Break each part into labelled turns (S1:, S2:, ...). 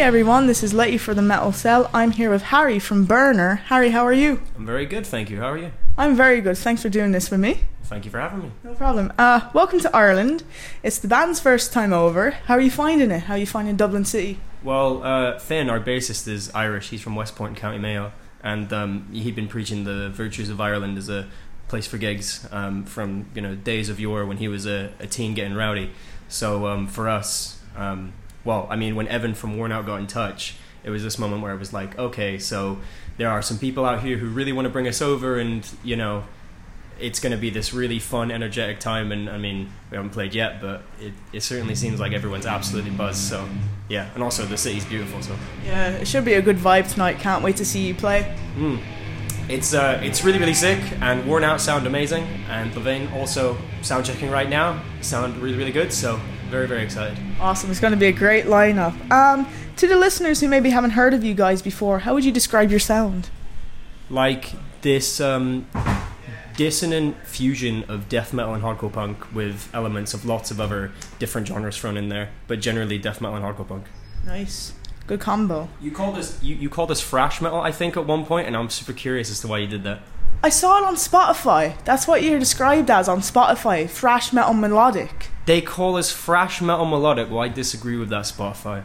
S1: Hey everyone, this is Letty for the Metal Cell. I'm here with Harry from Burner. Harry, how are you?
S2: I'm very good, thank you. How are you?
S1: I'm very good. Thanks for doing this with me.
S2: Thank you for having me.
S1: No problem. Uh, welcome to Ireland. It's the band's first time over. How are you finding it? How are you finding Dublin City?
S2: Well, uh, Finn, our bassist, is Irish. He's from Westport, County Mayo, and um, he'd been preaching the virtues of Ireland as a place for gigs um, from you know days of yore when he was a, a teen getting rowdy. So um, for us, um, well, I mean, when Evan from Worn Out got in touch, it was this moment where it was like, okay, so there are some people out here who really want to bring us over, and you know, it's going to be this really fun, energetic time. And I mean, we haven't played yet, but it, it certainly seems like everyone's absolutely buzzed. So yeah, and also the city's beautiful. So
S1: Yeah, it should be a good vibe tonight. Can't wait to see you play.
S2: mm. it's uh, it's really really sick, and Worn Out sound amazing, and LaVein also sound checking right now, sound really really good. So very very excited.
S1: Awesome. It's going to be a great lineup. Um, to the listeners who maybe haven't heard of you guys before, how would you describe your sound?
S2: like this um, dissonant fusion of death metal and hardcore punk with elements of lots of other different genres thrown in there, but generally death metal and hardcore punk.
S1: Nice. Good combo.
S2: You call this you, you call this thrash metal, I think, at one point, and I'm super curious as to why you did that.
S1: I saw it on Spotify. That's what you're described as on Spotify. Thrash metal melodic.
S2: They call us thrash metal melodic. Well, I disagree with that, Spotify.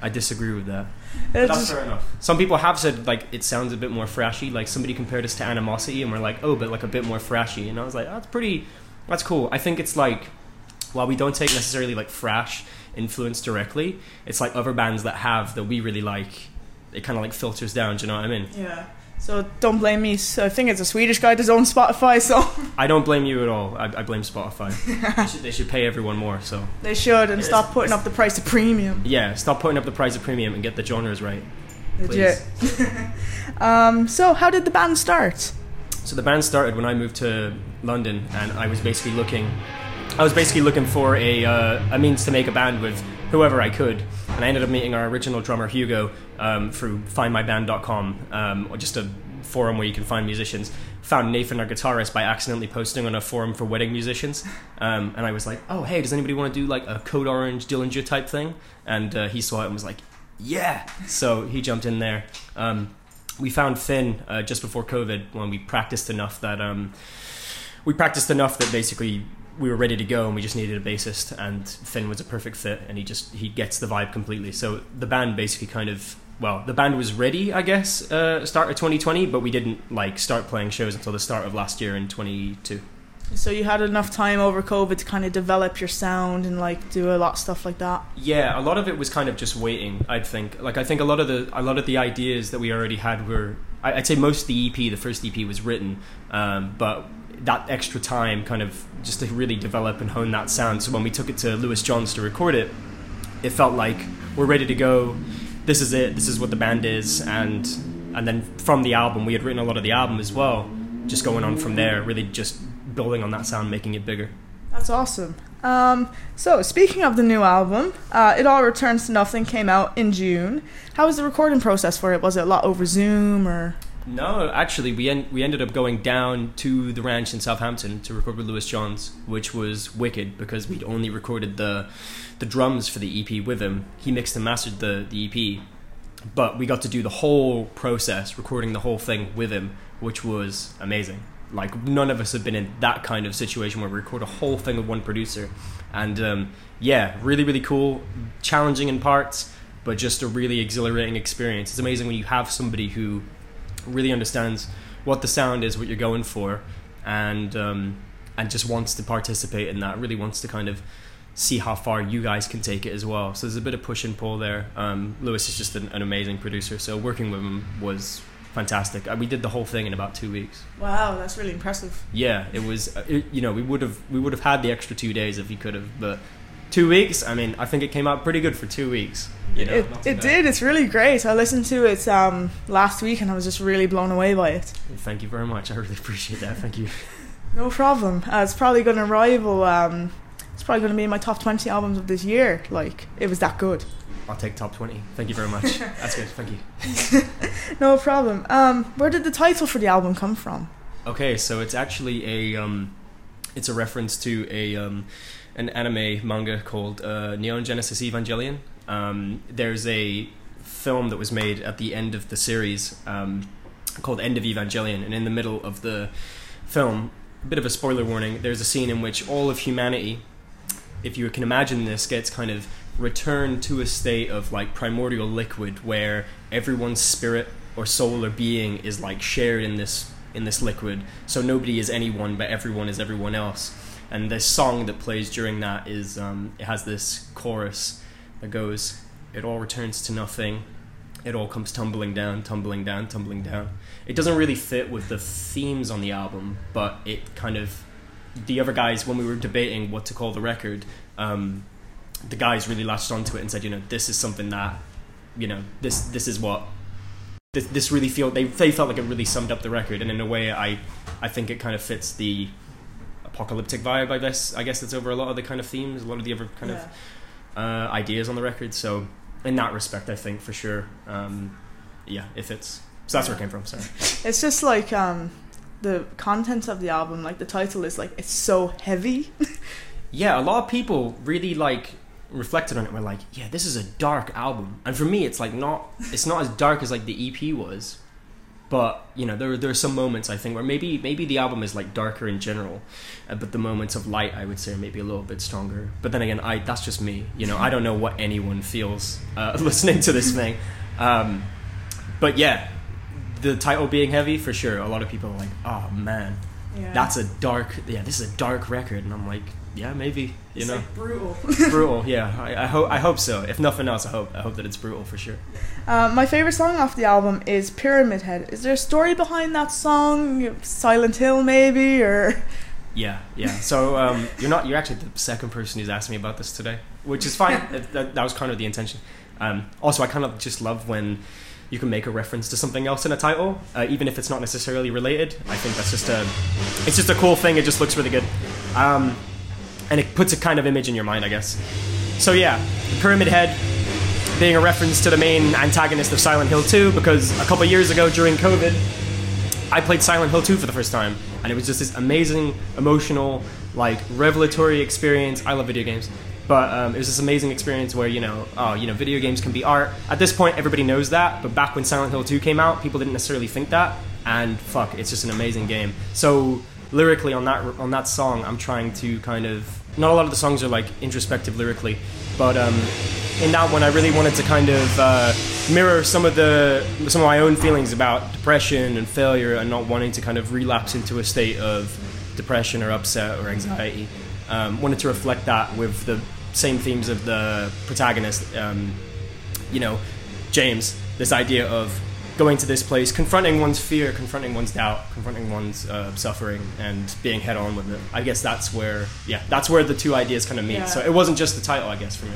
S2: I disagree with that. But that's fair enough. Some people have said like it sounds a bit more thrashy. Like somebody compared us to Animosity, and we're like, oh, but like a bit more thrashy. And I was like, oh, that's pretty. That's cool. I think it's like while we don't take necessarily like thrash influence directly, it's like other bands that have that we really like. It kind of like filters down. Do you know what I mean?
S1: yeah. So don't blame me. So I think it's a Swedish guy that's on Spotify, so
S2: I don't blame you at all. I, I blame Spotify. they, should, they should pay everyone more. So
S1: they should and stop putting up the price of premium.
S2: yeah, stop putting up the price of premium and get the genres right.
S1: Legit. um, so how did the band start?
S2: So the band started when I moved to London, and I was basically looking. I was basically looking for a uh, a means to make a band with whoever I could, and I ended up meeting our original drummer Hugo um, through FindMyBand.com, um, or just a forum where you can find musicians. Found Nathan, our guitarist, by accidentally posting on a forum for wedding musicians, um, and I was like, "Oh, hey, does anybody want to do like a Code Orange Dillinger type thing?" And uh, he saw it and was like, "Yeah!" So he jumped in there. Um, we found Finn uh, just before COVID when we practiced enough that um, we practiced enough that basically we were ready to go and we just needed a bassist and Finn was a perfect fit and he just he gets the vibe completely. So the band basically kind of well the band was ready I guess uh, start of 2020 but we didn't like start playing shows until the start of last year in 22.
S1: So you had enough time over COVID to kind of develop your sound and like do a lot of stuff like that.
S2: Yeah, a lot of it was kind of just waiting. I'd think. Like I think a lot of the a lot of the ideas that we already had were. I- I'd say most of the EP, the first EP, was written, um, but that extra time, kind of just to really develop and hone that sound. So when we took it to Lewis Johns to record it, it felt like we're ready to go. This is it. This is what the band is, and and then from the album, we had written a lot of the album as well. Just going on from there, really just building on that sound, making it bigger.
S1: That's awesome. Um, so speaking of the new album, uh, It All Returns to Nothing came out in June. How was the recording process for it? Was it a lot over Zoom or?
S2: No, actually, we en- we ended up going down to the ranch in Southampton to record with Lewis Johns, which was wicked because we'd only recorded the the drums for the EP with him. He mixed and mastered the the EP, but we got to do the whole process, recording the whole thing with him, which was amazing. Like none of us have been in that kind of situation where we record a whole thing with one producer, and um, yeah, really really cool, challenging in parts, but just a really exhilarating experience. It's amazing when you have somebody who really understands what the sound is, what you're going for, and um, and just wants to participate in that. Really wants to kind of see how far you guys can take it as well. So there's a bit of push and pull there. Um, Lewis is just an, an amazing producer, so working with him was fantastic. Uh, We did the whole thing in about two weeks.
S1: Wow, that's really impressive.
S2: Yeah, it was. uh, It, you know, we would have we would have had the extra two days if he could have, but two weeks. I mean, I think it came out pretty good for two weeks. You know,
S1: it it did. It's really great. I listened to it um, last week and I was just really blown away by it.
S2: Thank you very much. I really appreciate that. Thank you.
S1: No problem. Uh, it's probably going to rival. Um, it's probably going to be in my top twenty albums of this year. Like it was that good.
S2: I'll take top twenty. Thank you very much. That's good. Thank you.
S1: No problem. Um, where did the title for the album come from?
S2: Okay, so it's actually a um, it's a reference to a um, an anime manga called uh, Neon Genesis Evangelion. Um, there's a film that was made at the end of the series um, called End of Evangelion, and in the middle of the film, a bit of a spoiler warning. There's a scene in which all of humanity, if you can imagine this, gets kind of returned to a state of like primordial liquid, where everyone's spirit or soul or being is like shared in this in this liquid. So nobody is anyone, but everyone is everyone else. And this song that plays during that is um, it has this chorus that goes, "It all returns to nothing." It all comes tumbling down, tumbling down, tumbling down. It doesn't really fit with the themes on the album, but it kind of. The other guys, when we were debating what to call the record, um, the guys really latched onto it and said, you know, this is something that, you know, this this is what this, this really feel they they felt like it really summed up the record, and in a way, I I think it kind of fits the apocalyptic vibe. I guess I guess that's over a lot of the kind of themes, a lot of the other kind
S1: Yeah.
S2: of uh, ideas on the record. So in that respect, I think for sure, um, yeah, it fits. So that's where it came from. Sorry.
S1: It's just like um, the content of the album, like the title is like it's so heavy.
S2: Yeah, a lot of people really like reflected on it. Were like, yeah, this is a dark album, and for me, it's like not. It's not as dark as like the EP was, but you know, there there are some moments I think where maybe maybe the album is like darker in general, uh, but the moments of light I would say are maybe a little bit stronger. But then again, I that's just me. You know, I don't know what anyone feels uh, listening to this thing. Um, but yeah, the title being heavy for sure. A lot of people are like, oh man,
S1: Yeah.
S2: that's a dark yeah this is a dark record and i'm like yeah maybe you
S1: It's,
S2: know?
S1: like, brutal.
S2: brutal yeah. I, I hope i hope so. If nothing else i hope i hope that it's brutal for sure.
S1: Um, my favorite song off the album is Pyramid Head. Is there a story behind that song? Silent Hill, maybe, or?
S2: Yeah yeah. So um, you're not you're actually the second person who's asked me about this today which is fine. That, that, that was kind of the intention. Um, also i kind of just love when you can make a reference to something else in a title uh, even if it's not necessarily related. I think that's just a it's just a cool thing. It just looks really good. Um, and it puts a kind of image in your mind i guess so yeah pyramid head being a reference to the main antagonist of Silent Hill 2 because a couple years ago during COVID, I played Silent Hill 2 for the first time, and it was just this amazing, emotional, like revelatory experience. I love video games, but um, it was this amazing experience where you know, oh, you know, video games can be art. At this point, everybody knows that, but back when Silent Hill 2 came out, people didn't necessarily think that, and fuck, it's just an amazing game. So lyrically on that on that song, I'm trying to kind of not a lot of the songs are like introspective lyrically, but um, in that one, I really wanted to kind of uh, mirror some of the some of my own feelings about depression and failure, and not wanting to kind of relapse into a state of depression or upset or anxiety. Um, wanted to reflect that with the same themes of the protagonist. Um, you know, James. This idea of going to this place, confronting one's fear, confronting one's doubt, confronting one's uh, suffering, and being head on with it. I guess that's where, yeah, that's where the two ideas kind of meet.
S1: Yeah.
S2: So it wasn't just the title, I guess, for me.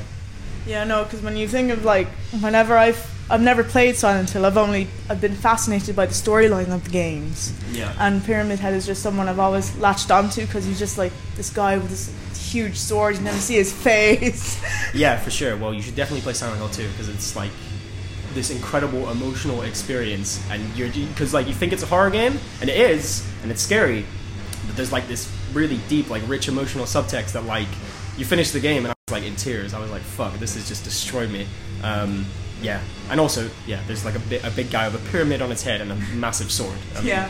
S1: yeah, no, because when you think of like whenever I've I've never played Silent Hill, I've only I've been fascinated by the storyline of the games,
S2: Yeah.
S1: and Pyramid Head is just someone I've always latched onto because he's just like this guy with this huge sword. You never see his face.
S2: Yeah, for sure. Well, you should definitely play Silent Hill 2 because it's like this incredible emotional experience, and you're because like you think it's a horror game, and it is, and it's scary, but there's like this really deep, like rich emotional subtext that like you finish the game and I was like in tears. I was like, "Fuck, this has just destroyed me." Um, yeah, and also yeah, there's like a, bi- a big guy with a pyramid on his head and a massive sword. I mean,
S1: yeah,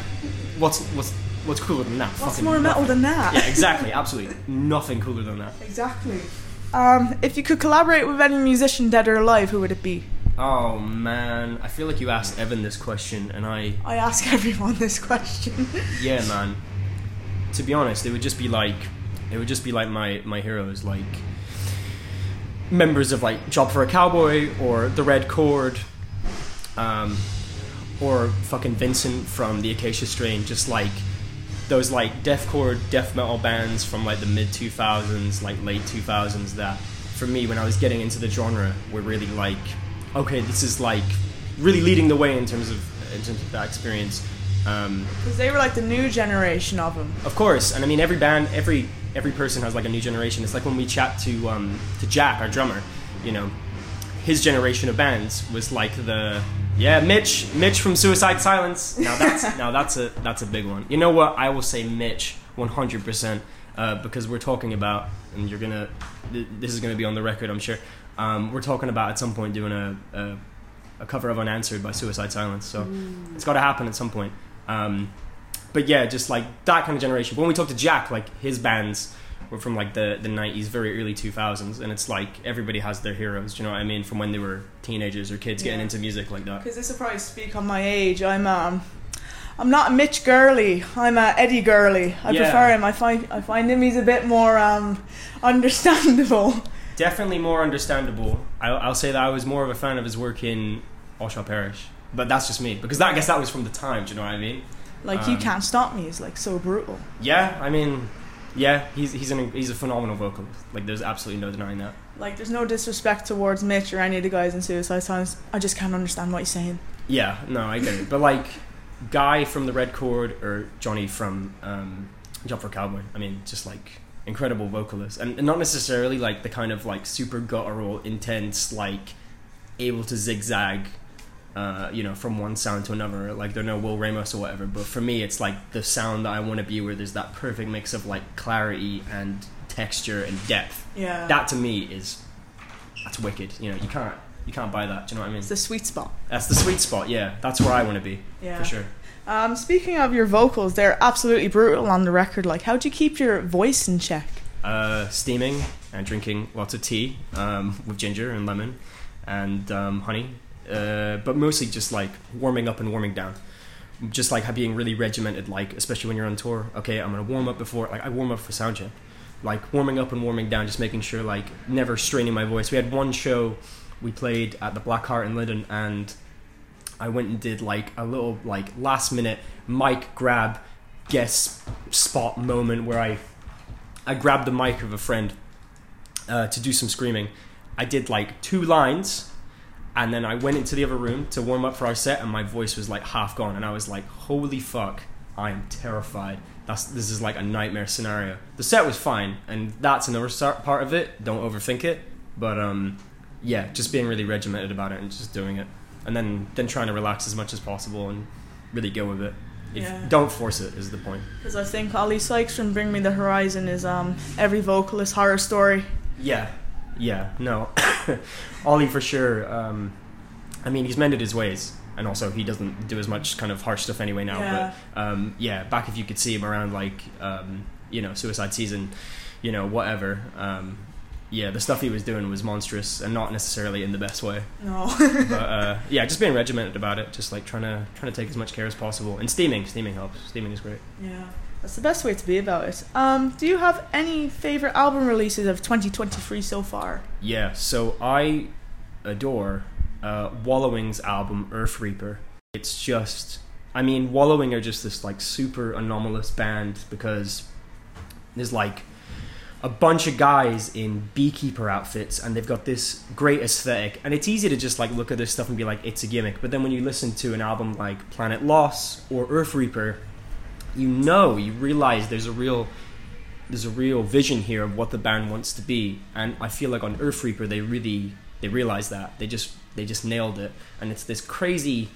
S2: What's what's what's cooler than that?
S1: what's
S2: Fucking
S1: more metal
S2: nothing.
S1: than that?
S2: Yeah, exactly, absolutely nothing cooler than that.
S1: Exactly. Um, if you could collaborate with any musician, dead or alive, who would it be?
S2: Oh man, I feel like you asked Evan this question, and I
S1: I ask everyone this question.
S2: yeah, man. To be honest, it would just be like it would just be like my my heroes, like members of like Job for a Cowboy or the Red Chord, um, or fucking Vincent from the Acacia Strain, just like those like deathcore death metal bands from like the mid 2000s like late 2000s that for me when i was getting into the genre were really like okay this is like really leading the way in terms of in terms of that experience um,
S1: Because they were like the new generation of them.
S2: of course, and I mean every band, every every person has like a new generation. It's like when we chat to um, to Jack, our drummer. You know, his generation of bands was like the yeah Mitch Mitch from Suicide Silence. Now that's now that's a that's a big one. You know what? I will say Mitch one hundred percent because we're talking about and you're gonna th- this is to be on the record, I'm sure. Um, we're talking about at some point doing a, a, a cover of Unanswered by Suicide Silence. So
S3: Mm.
S2: it's got to happen at some point. Um, but yeah, just like that kind of generation. When we talk to Jack, like his bands were from like the, the 90s, very early 2000s. And it's like everybody has their heroes, do you know what I mean? From when they were teenagers or kids getting into music like that.
S1: Because this will probably speak on my age. I'm um, I'm not a Mitch Gurley. I'm a Eddie Gurley. I
S2: Yeah.
S1: prefer him. I find I find him. He's a bit more um, understandable.
S2: Definitely more understandable. I'll, I'll say that I was more of a fan of his work in All Shall Perish. But that's just me. Because that, I guess that was from the time, do you know what I mean?
S1: Like you
S2: Um,
S1: can't stop me. Is like so brutal.
S2: Yeah, I mean, yeah, he's he's an he's a phenomenal vocalist. Like, there's absolutely no denying that.
S1: Like there's no disrespect towards Mitch or any of the guys in Suicide Silence. I just can't understand what he's saying.
S2: Yeah, no, I get it. But like, Guy from the Red Chord or Johnny from um, Jump for Cowboy. I mean, just like incredible vocalists, and, and not necessarily like the kind of like super guttural, intense, like able to zigzag. Uh, you know, from one sound to another, like they're no Will Ramos or whatever. But for me, it's like the sound that I want to be, where there's that perfect mix of like clarity and texture and depth.
S1: Yeah.
S2: That to me is that's wicked. You know, you can't you can't buy that. Do you know what I mean?
S1: it's the sweet spot.
S2: That's the sweet spot. Yeah, that's where I want to be
S1: Yeah.
S2: for sure.
S1: Um, speaking of your vocals, they're absolutely brutal on the record. Like, how do you keep your voice in check?
S2: Uh, steaming and drinking lots of tea um, with ginger and lemon and um, honey, uh, but mostly just like warming up and warming down. Just like being really regimented, like especially when you're on tour. Okay, I'm gonna warm up before. Like I warm up for sound check, like warming up and warming down, just making sure like never straining my voice. We had one show we played at the Black Heart in London, and I went and did like a little like last minute mic grab guest spot moment where I I grabbed the mic of a friend uh, to do some screaming. I did like two lines, and then I went into the other room to warm up for our set, and my voice was like half gone, and I was like, "Holy fuck, I am terrified." That's this is like a nightmare scenario. The set was fine, and that's another part of it. Don't overthink it, but um, yeah, just being really regimented about it and just doing it, and then then trying to relax as much as possible and really go with it. If,
S1: Yeah.
S2: Don't force it is the point.
S1: Because I think Oli Sykes from Bring Me the Horizon is um, every vocalist horror story.
S2: Yeah, yeah, no, Ollie for sure. Um, I mean, he's mended his ways, and also he doesn't do as much kind of harsh stuff anyway now.
S1: Yeah.
S2: But um, yeah, back if you could see him around like um, you know Suicide Season, you know whatever. Yeah, the stuff he was doing was monstrous and not necessarily in the best way.
S1: No.
S2: But uh, yeah, just being regimented about it, just like trying to trying to take as much care as possible. And steaming, steaming helps. Steaming is great.
S1: yeah. That's the best way to be about it. Um, do you have any favorite album releases of 2023 so far?
S2: Yeah, so I adore uh, Wallowing's album Earth Reaper. It's just, I mean, Wallowing are just this like super anomalous band because there's like a bunch of guys in beekeeper outfits and they've got this great aesthetic. And it's easy to just like look at this stuff and be like it's a gimmick. But then when you listen to an album like planet loss or earth reaper you know you realize there's a real there's a real vision here of what the band wants to be. And i feel like on earth reaper they really they realized that. They just they just nailed it. And it's this crazy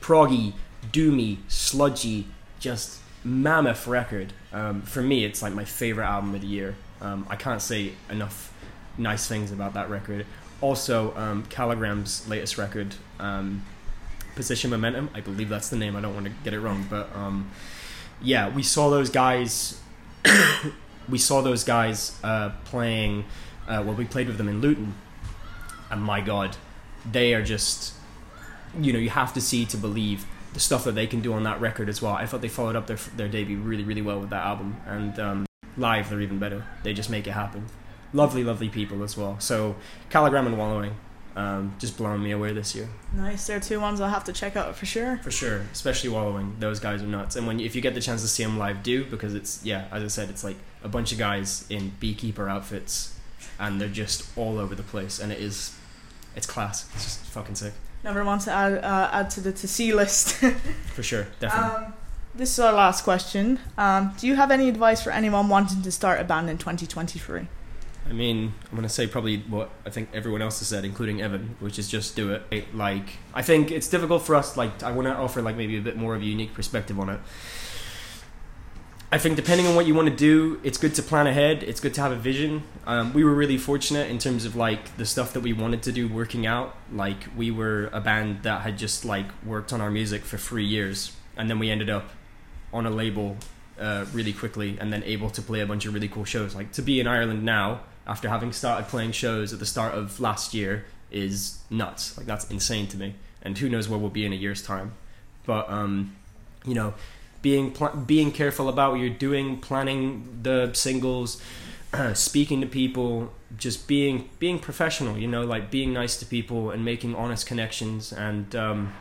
S2: proggy doomy sludgy just mammoth record. Um, for me it's like my favorite album of the year um, i can't say enough nice things about that record also um, calligram's latest record um, position momentum i believe that's the name i don't want to get it wrong but um, yeah we saw those guys we saw those guys uh, playing. Uh, well, we played with them in Luton, and my God, they are just. You know, you have to see to believe the stuff that they can do on that record as well. I thought they followed up their their debut really, really well with that album, and um, live they're even better. They just make it happen. Lovely, lovely people as well. So, Calligram and Wallowing, um, just blowing me away this year.
S1: Nice. They're two ones I'll have to check out for sure.
S2: For sure, especially wallowing. Those guys are nuts. And when you, if you get the chance to see them live, do because it's yeah, as I said, it's like a bunch of guys in beekeeper outfits, and they're just all over the place, and it is, it's class. It's just fucking sick.
S1: Never want to add uh, add to the to see list.
S2: For sure, definitely.
S1: um, this is our last question. Um, do you have any advice for anyone wanting to start a band in 2023?
S2: I mean, I'm gonna say probably what I think everyone else has said, including Evan, which is just do it. It, Like, I think it's difficult for us. Like, I want to offer like maybe a bit more of a unique perspective on it. I think depending on what you want to do, it's good to plan ahead. It's good to have a vision. Um, we were really fortunate in terms of like the stuff that we wanted to do working out. Like we were a band that had just like worked on our music for three years, and then we ended up on a label uh, really quickly, and then able to play a bunch of really cool shows. Like to be in Ireland now after having started playing shows at the start of last year is nuts. Like that's insane to me. And who knows where we'll be in a year's time. But um, you know being pl- being careful about what you're doing, planning the singles, speaking to people, just being being professional. You know, like being nice to people and making honest connections. And um,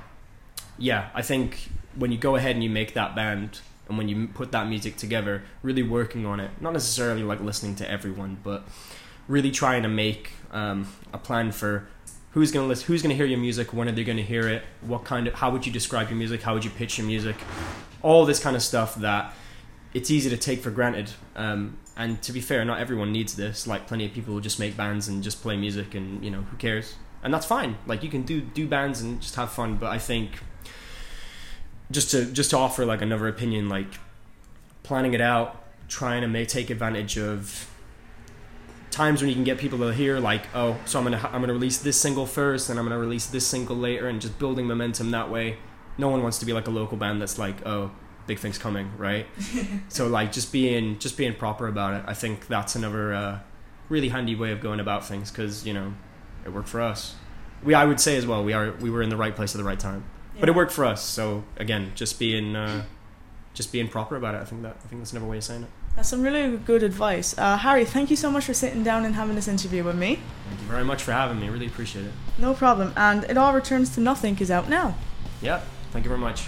S2: yeah, I think when you go ahead and you make that band and when you put that music together, really working on it, not necessarily like listening to everyone, but really trying to make um, a plan for who's going to listen, who's going to hear your music, when are they going to hear it, what kind of, how would you describe your music, how would you pitch your music, all this kind of stuff that it's easy to take for granted. Um, and to be fair, not everyone needs this. Like plenty of people will just make bands and just play music, and you know who cares? And that's fine. Like you can do do bands and just have fun. But I think just to just to offer like another opinion, like planning it out, trying to make take advantage of times when you can get people to hear like oh so i'm gonna i'm gonna release this single first and i'm gonna release this single later and just building momentum that way no one wants to be like a local band that's like, oh, big things coming, right? so like just being just being proper about it. I think that's another uh, really handy way of going about things because you know it worked for us. We I would say as well we are we were in the right place at the right time. But it worked for us. So again, just being uh, just being proper about it. I think that I think that's another way of saying it.
S1: That's some really good advice. Uh, Harry, thank you so much for sitting down and having this interview with me.
S2: Thank you very much for having me. Really appreciate it.
S1: No problem. And It All Returns to Nothing is out now.
S2: Yep. Thank you very much.